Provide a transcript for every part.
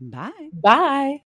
Bye. Bye.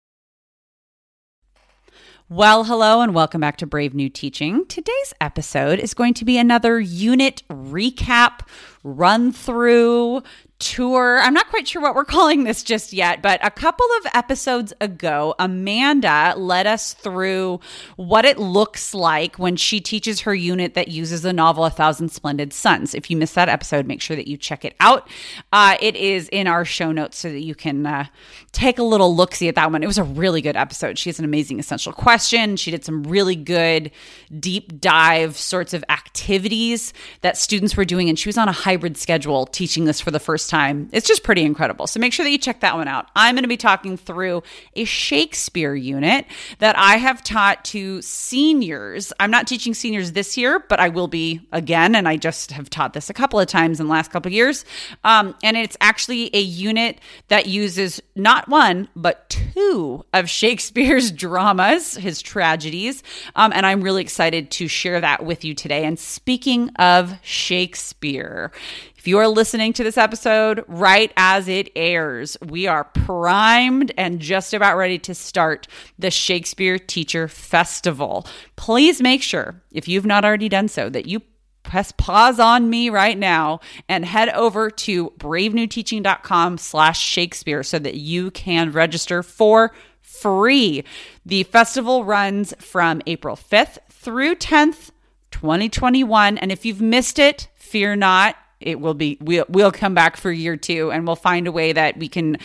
Well, hello, and welcome back to Brave New Teaching. Today's episode is going to be another unit recap, run through, tour. I'm not quite sure what we're calling this just yet, but a couple of episodes ago, Amanda led us through what it looks like when she teaches her unit that uses the novel A Thousand Splendid Suns. If you missed that episode, make sure that you check it out. Uh, it is in our show notes so that you can uh, take a little look see at that one. It was a really good episode. She has an amazing essential question. She did some really good deep dive sorts of activities that students were doing, and she was on a hybrid schedule teaching this for the first time. It's just pretty incredible. So make sure that you check that one out. I'm going to be talking through a Shakespeare unit that I have taught to seniors. I'm not teaching seniors this year, but I will be again. And I just have taught this a couple of times in the last couple of years. Um, and it's actually a unit that uses not one, but two of Shakespeare's dramas, his tragedies. Um, and I'm really excited to share that with you today. And speaking of Shakespeare, if you are listening to this episode right as it airs, we are primed and just about ready to start the Shakespeare Teacher Festival. Please make sure, if you've not already done so, that you press pause on me right now and head over to bravenewteaching.com slash Shakespeare so that you can register for free. The festival runs from April 5th through 10th, 2021. And if you've missed it, fear not it will be we'll we'll come back for year two and we'll find a way that we can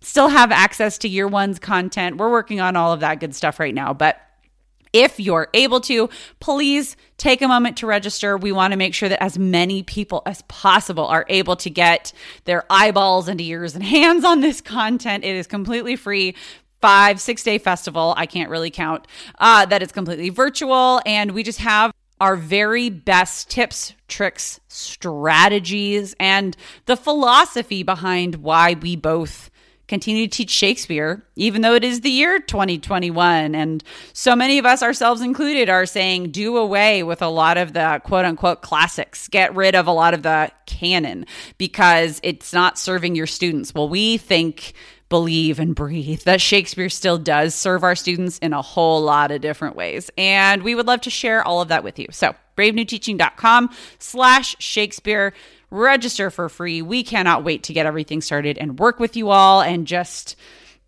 still have access to year one's content. We're working on all of that good stuff right now, but if you're able to, please take a moment to register. We want to make sure that as many people as possible are able to get their eyeballs and ears and hands on this content. It is completely free five, six day festival. I can't really count uh, that it's completely virtual. And we just have our very best tips, tricks, strategies, and the philosophy behind why we both continue to teach Shakespeare, even though it is the year 2021. And so many of us, ourselves included, are saying do away with a lot of the quote unquote classics, get rid of a lot of the canon because it's not serving your students. Well, we think believe and breathe that Shakespeare still does serve our students in a whole lot of different ways. And we would love to share all of that with you. So bravenewteaching.com slash Shakespeare. Register for free. We cannot wait to get everything started and work with you all and just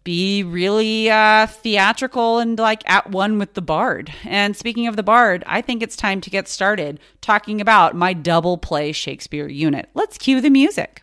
be really uh, theatrical and like at one with the bard. And speaking of the bard, I think it's time to get started talking about my double play Shakespeare unit. Let's cue the music.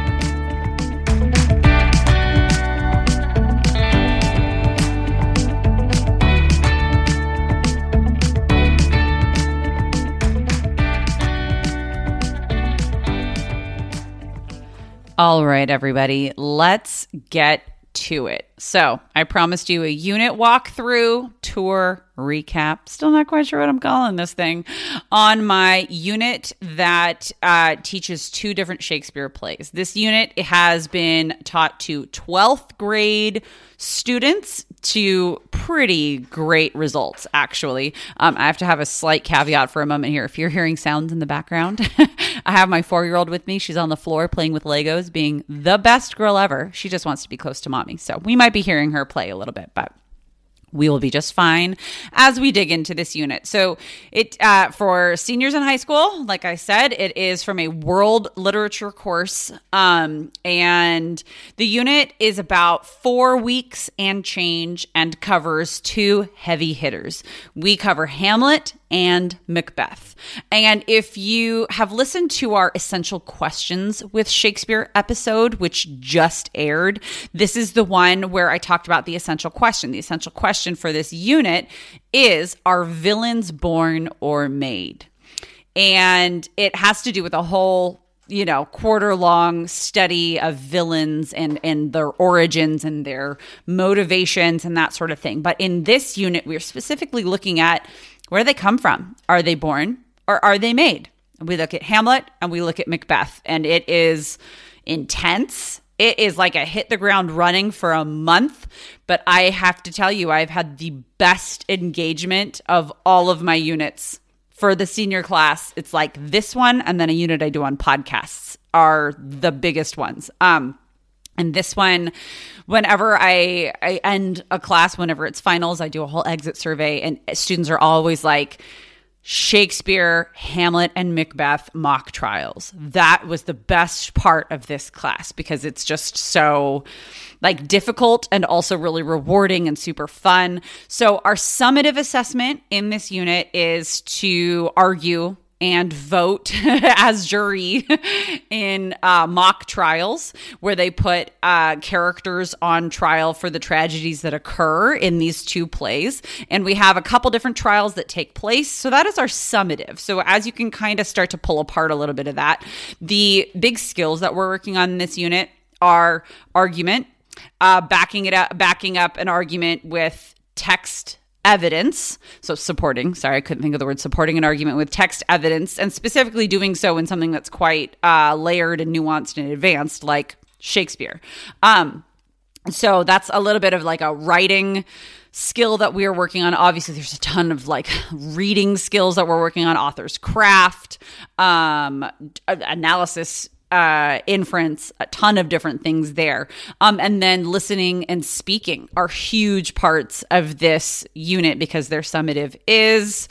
All right, everybody, let's get to it. So, I promised you a unit walkthrough, tour, recap. Still not quite sure what I'm calling this thing. On my unit that uh, teaches two different Shakespeare plays. This unit has been taught to 12th grade students to pretty great results, actually. Um, I have to have a slight caveat for a moment here. If you're hearing sounds in the background, I have my four year old with me. She's on the floor playing with Legos, being the best girl ever. She just wants to be close to mommy. So we might be hearing her play a little bit, but we will be just fine as we dig into this unit. So, it uh, for seniors in high school, like I said, it is from a world literature course, um, and the unit is about four weeks and change, and covers two heavy hitters. We cover Hamlet and Macbeth. And if you have listened to our essential questions with Shakespeare episode, which just aired, this is the one where I talked about the essential question. The essential question for this unit is Are villains born or made? And it has to do with a whole you know quarter long study of villains and and their origins and their motivations and that sort of thing but in this unit we're specifically looking at where do they come from? Are they born or are they made? We look at Hamlet and we look at Macbeth, and it is intense. It is like a hit the ground running for a month, but I have to tell you, I've had the best engagement of all of my units for the senior class. It's like this one and then a unit I do on podcasts are the biggest ones. Um, and this one, whenever I, I end a class, whenever it's finals, I do a whole exit survey, and students are always like, Shakespeare, Hamlet, and Macbeth mock trials. That was the best part of this class because it's just so like difficult and also really rewarding and super fun. So our summative assessment in this unit is to argue and vote as jury in uh, mock trials where they put uh, characters on trial for the tragedies that occur in these two plays. And we have a couple different trials that take place. So that is our summative. So as you can kind of start to pull apart a little bit of that, the big skills that we're working on in this unit are argument, uh, backing it up, backing up an argument with text evidence. So, supporting, sorry, I couldn't think of the word supporting an argument with text evidence, and specifically doing so in something that's quite uh, layered and nuanced and advanced, like Shakespeare. Um, so, that's a little bit of like a writing skill that we are working on. Obviously, there's a ton of like reading skills that we're working on, author's craft, um, analysis uh, inference, a ton of different things there. Um, and then listening and speaking are huge parts of this unit because their summative is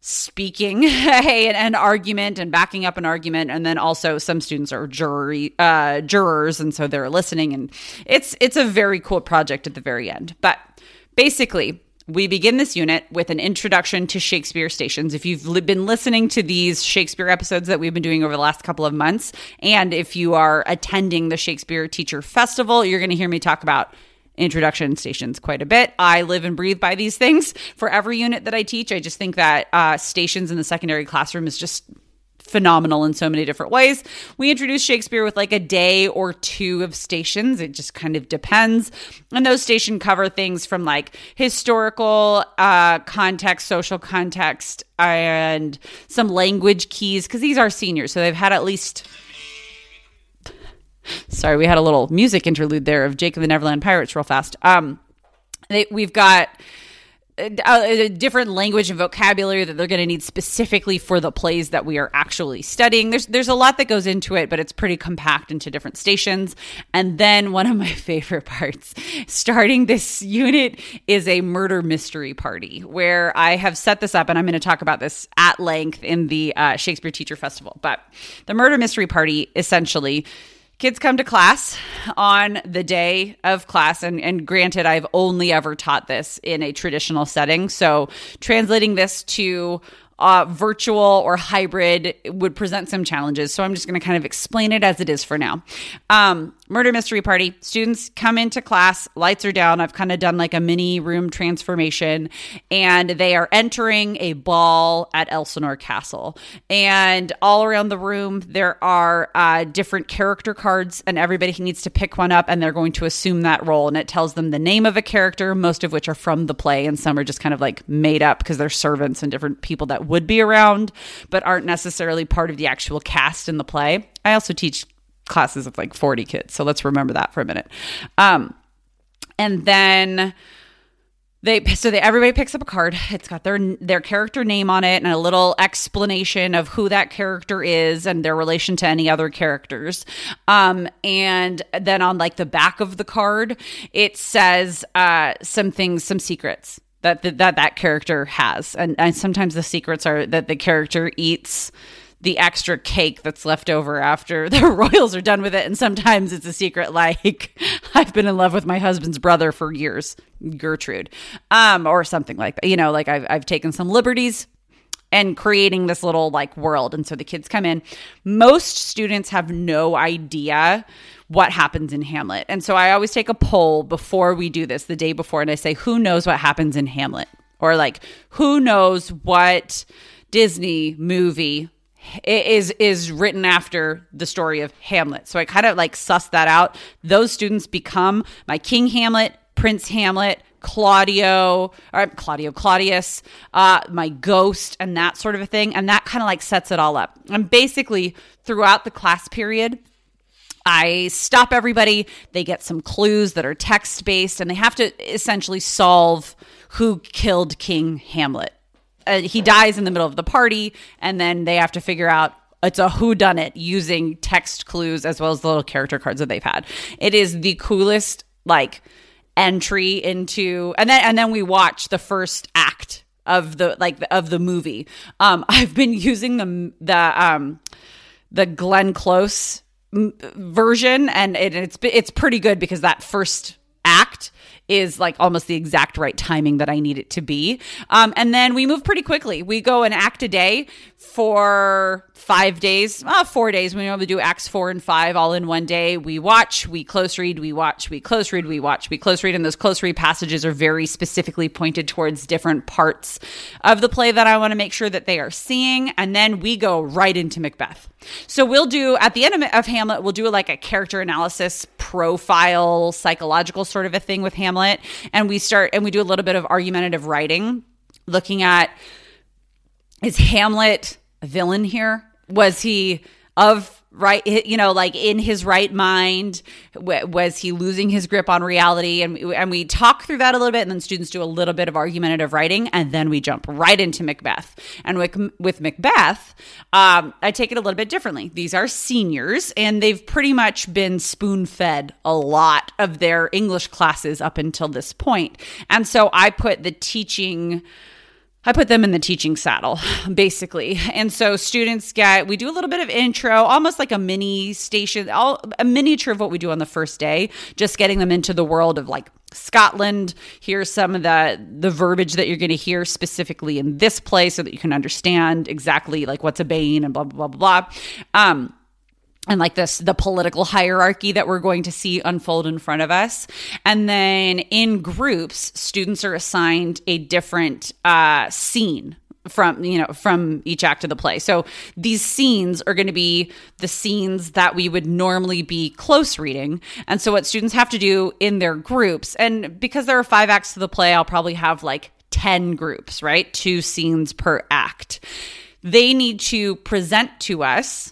speaking an, an, argument and backing up an argument. And then also some students are jury uh, jurors. And so they're listening and it's it's a very cool project at the very end. But basically we begin this unit with an introduction to Shakespeare stations. If you've li- been listening to these Shakespeare episodes that we've been doing over the last couple of months, and if you are attending the Shakespeare Teacher Festival, you're going to hear me talk about introduction stations quite a bit. I live and breathe by these things for every unit that I teach. I just think that uh, stations in the secondary classroom is just phenomenal in so many different ways. We introduce Shakespeare with like a day or two of stations. It just kind of depends. And those stations cover things from like historical uh, context, social context, and some language keys because these are seniors. So they've had at least. Sorry, we had a little music interlude there of Jake of the Neverland Pirates real fast. Um, they, we've got a, a different language and vocabulary that they're going to need specifically for the plays that we are actually studying. There's there's a lot that goes into it, but it's pretty compact into different stations. And then one of my favorite parts, starting this unit is a murder mystery party where I have set this up, and I'm going to talk about this at length in the uh, Shakespeare Teacher Festival. But the murder mystery party essentially kids come to class on the day of class and, and granted i've only ever taught this in a traditional setting so translating this to uh, virtual or hybrid would present some challenges. So I'm just going to kind of explain it as it is for now. Um, murder mystery party. Students come into class, lights are down. I've kind of done like a mini room transformation, and they are entering a ball at Elsinore Castle. And all around the room, there are uh, different character cards, and everybody needs to pick one up, and they're going to assume that role. And it tells them the name of a character, most of which are from the play, and some are just kind of like made up because they're servants and different people that would be around, but aren't necessarily part of the actual cast in the play. I also teach classes of like 40 kids. So let's remember that for a minute. Um, and then they so they everybody picks up a card it's got their their character name on it and a little explanation of who that character is and their relation to any other characters um and then on like the back of the card it says uh some things some secrets that that that, character has and, and sometimes the secrets are that the character eats the extra cake that's left over after the royals are done with it and sometimes it's a secret like i've been in love with my husband's brother for years gertrude um or something like that you know like i've, I've taken some liberties and creating this little like world and so the kids come in most students have no idea what happens in Hamlet. And so I always take a poll before we do this, the day before, and I say, who knows what happens in Hamlet? Or like, who knows what Disney movie is is written after the story of Hamlet. So I kind of like suss that out. Those students become my King Hamlet, Prince Hamlet, Claudio, or Claudio Claudius, uh, my ghost, and that sort of a thing. And that kind of like sets it all up. And basically, throughout the class period, I stop everybody. They get some clues that are text based, and they have to essentially solve who killed King Hamlet. Uh, he dies in the middle of the party, and then they have to figure out it's a who done it using text clues as well as the little character cards that they've had. It is the coolest like entry into, and then and then we watch the first act of the like of the movie. Um, I've been using the the um the Glenn Close version, and it, it's it's pretty good because that first act is like almost the exact right timing that I need it to be. Um, and then we move pretty quickly. We go an act a day for five days, uh, four days. We normally do acts four and five all in one day. We watch, we close read, we watch, we close read, we watch, we close read. And those close read passages are very specifically pointed towards different parts of the play that I want to make sure that they are seeing. And then we go right into Macbeth. So we'll do at the end of, of Hamlet, we'll do like a character analysis profile, psychological sort of a thing with Hamlet. Hamlet and we start and we do a little bit of argumentative writing, looking at is Hamlet a villain here? Was he of right you know like in his right mind was he losing his grip on reality? And and we talk through that a little bit and then students do a little bit of argumentative writing and then we jump right into macbeth. And with, with macbeth um, i take it a little bit differently. These are seniors and they've pretty much been spoon fed a lot of their english classes up until this point. And so i put the teaching I put them in the teaching saddle, basically. And so students get, we do a little bit of intro, almost like a mini station, all, a miniature of what we do on the first day, just getting them into the world of like Scotland. Here's some of the the verbiage that you're going to hear specifically in this play so that you can understand exactly like what's a bane and blah, blah, blah, blah. Um, and like this the political hierarchy that we're going to see unfold in front of us. And then in groups students are assigned a different uh, scene from you know from each act of the play. So these scenes are going to be the scenes that we would normally be close reading. And so what students have to do in their groups and because there are five acts to the play i'll probably have like 10 groups right? Two scenes per act. They need to present to us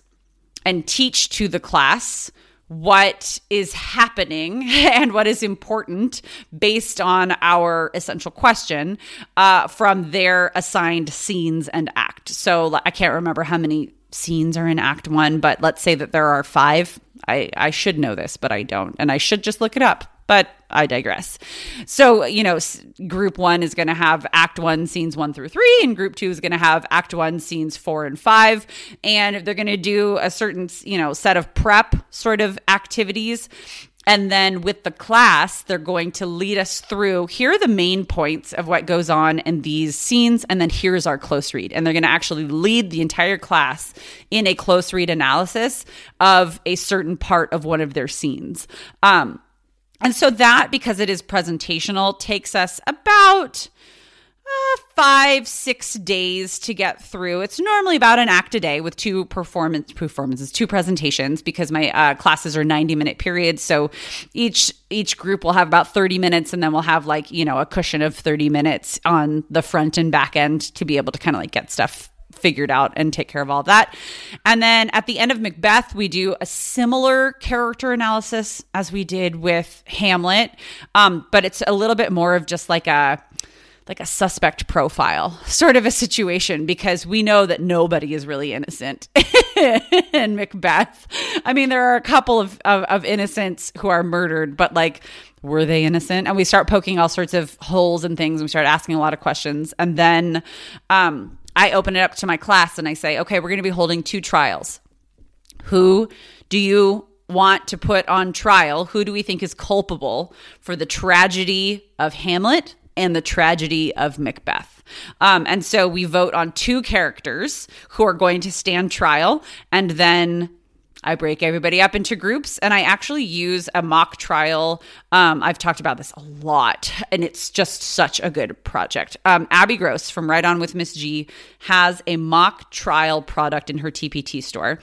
and teach to the class what is happening and what is important based on our essential question uh, from their assigned scenes and act. So I can't remember how many scenes are in act one, but let's say that there are five. I, I should know this, but I don't. And I should just look it up but I digress. So, you know, group one is going to have act one scenes one through three, and group two is going to have act one scenes four and five. And they're going to do a certain, you know, set of prep sort of activities. And then with the class, they're going to lead us through here are the main points of what goes on in these scenes. And then here's our close read. And they're going to actually lead the entire class in a close read analysis of a certain part of one of their scenes. Um, and so that, because it is presentational, takes us about uh, five, six days to get through. It's normally about an act a day with two performance performances, two presentations, because my uh, classes are ninety minute periods. So each each group will have about thirty minutes, and then we'll have like you know a cushion of thirty minutes on the front and back end to be able to kind of like get stuff figured out and take care of all that. And then at the end of Macbeth, we do a similar character analysis as we did with Hamlet, um, but it's a little bit more of just like a like a suspect profile sort of a situation because we know that nobody is really innocent in Macbeth. I mean, there are a couple of, of, of innocents who are murdered, but like, were they innocent? And we start poking all sorts of holes and things. And we start asking a lot of questions. And then um, I open it up to my class and I say, okay, we're going to be holding two trials. Who do you want to put on trial? Who do we think is culpable for the tragedy of Hamlet and the tragedy of Macbeth? Um, and so we vote on two characters who are going to stand trial, and then I break everybody up into groups and I actually use a mock trial. Um, I've talked about this a lot and it's just such a good project. Um, Abby Gross from Right On with Miss G has a mock trial product in her TPT store.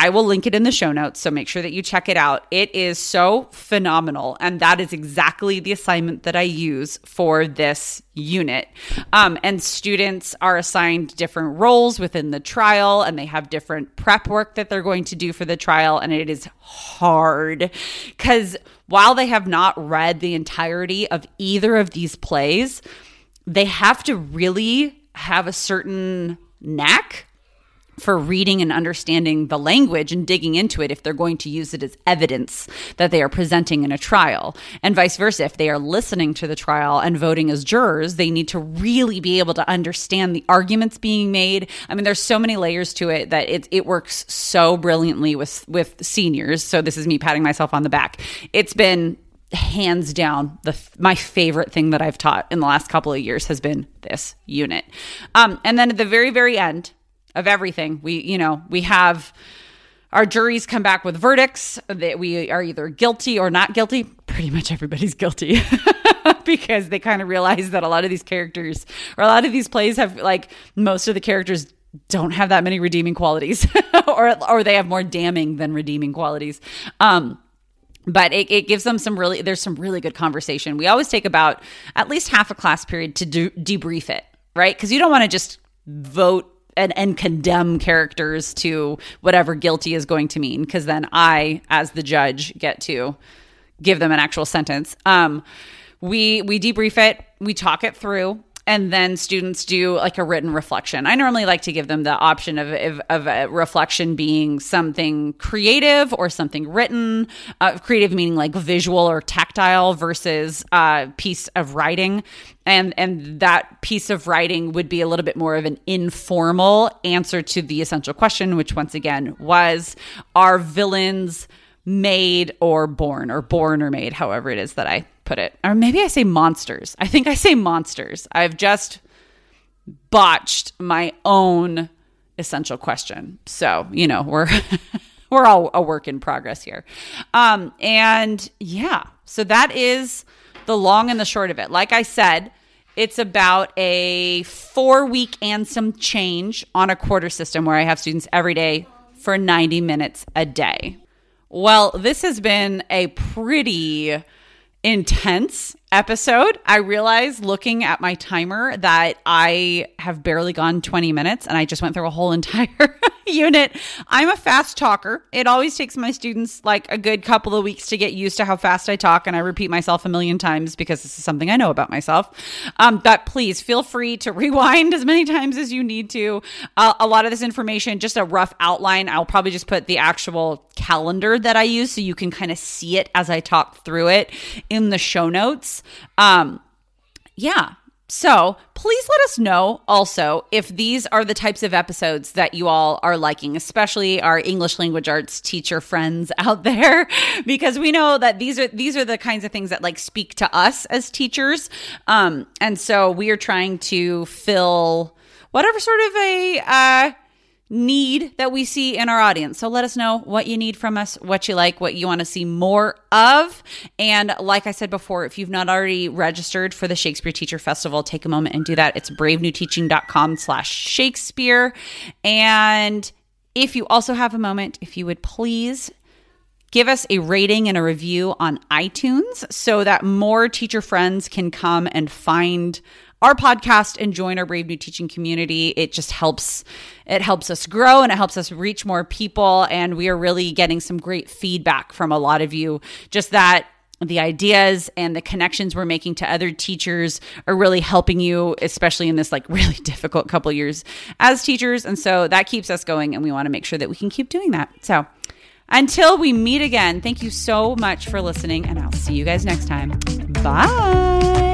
I will link it in the show notes, so make sure that you check it out. It is so phenomenal, and that is exactly the assignment that I use for this unit. Um, and students are assigned different roles within the trial, and they have different prep work that they're going to do for the trial, and it is hard because while they have not read the entirety of either of these plays, they have to really have a certain knack for reading and understanding the language and digging into it if they're going to use it as evidence that they are presenting in a trial. And vice versa, if they are listening to the trial and voting as jurors, they need to really be able to understand the arguments being made. I mean, there's so many layers to it that it, it works so brilliantly with, with seniors. So this is me patting myself on the back. It's been hands down the my favorite thing that I've taught in the last couple of years has been this unit. Um, and then at the very very end, of everything. We, you know, we have our juries come back with verdicts that we are either guilty or not guilty. Pretty much everybody's guilty because they kind of realize that a lot of these characters or a lot of these plays have like most of the characters don't have that many redeeming qualities or or they have more damning than redeeming qualities. Um but it, it, gives them some really there's some really good conversation we always take about at least half a class period to do, debrief it right because you don't want to just vote and, and condemn characters to whatever guilty is going to mean because then I, as the judge, get to give them an actual sentence. Um, we we debrief it, we talk it through, and then students do like a written reflection. I normally like to give them the option of, of, of a reflection being something creative or something written, uh, creative meaning like visual or tactile versus a piece of writing. And, and that piece of writing would be a little bit more of an informal answer to the essential question, which once again was are villains made or born or born or made, however it is that I put it. Or maybe I say monsters. I think I say monsters. I've just botched my own essential question. So, you know, we're we're all a work in progress here. Um and yeah, so that is the long and the short of it. Like I said, it's about a 4 week and some change on a quarter system where I have students every day for 90 minutes a day. Well, this has been a pretty intense episode. I realized looking at my timer that I have barely gone 20 minutes and I just went through a whole entire unit. I'm a fast talker. It always takes my students like a good couple of weeks to get used to how fast I talk, and I repeat myself a million times because this is something I know about myself. Um, but please feel free to rewind as many times as you need to. Uh, a lot of this information, just a rough outline. I'll probably just put the actual calendar that I use so you can kind of see it as I talk through it in the show notes. Um, yeah, so please let us know also if these are the types of episodes that you all are liking, especially our English language arts teacher friends out there, because we know that these are these are the kinds of things that like speak to us as teachers. Um, and so we are trying to fill whatever sort of a uh, need that we see in our audience. So let us know what you need from us, what you like, what you want to see more of. And like I said before, if you've not already registered for the Shakespeare Teacher Festival, take a moment and do that. It's bravenewteaching.com slash Shakespeare. And if you also have a moment, if you would please give us a rating and a review on iTunes so that more teacher friends can come and find our podcast and join our Brave New Teaching community. It just helps it helps us grow and it helps us reach more people. And we are really getting some great feedback from a lot of you. Just that the ideas and the connections we're making to other teachers are really helping you especially in this like really difficult couple years as teachers. And so that keeps us going and we want to make sure that we can keep doing that. So until we meet again thank you so much for listening and i'll see you guys next time. Bye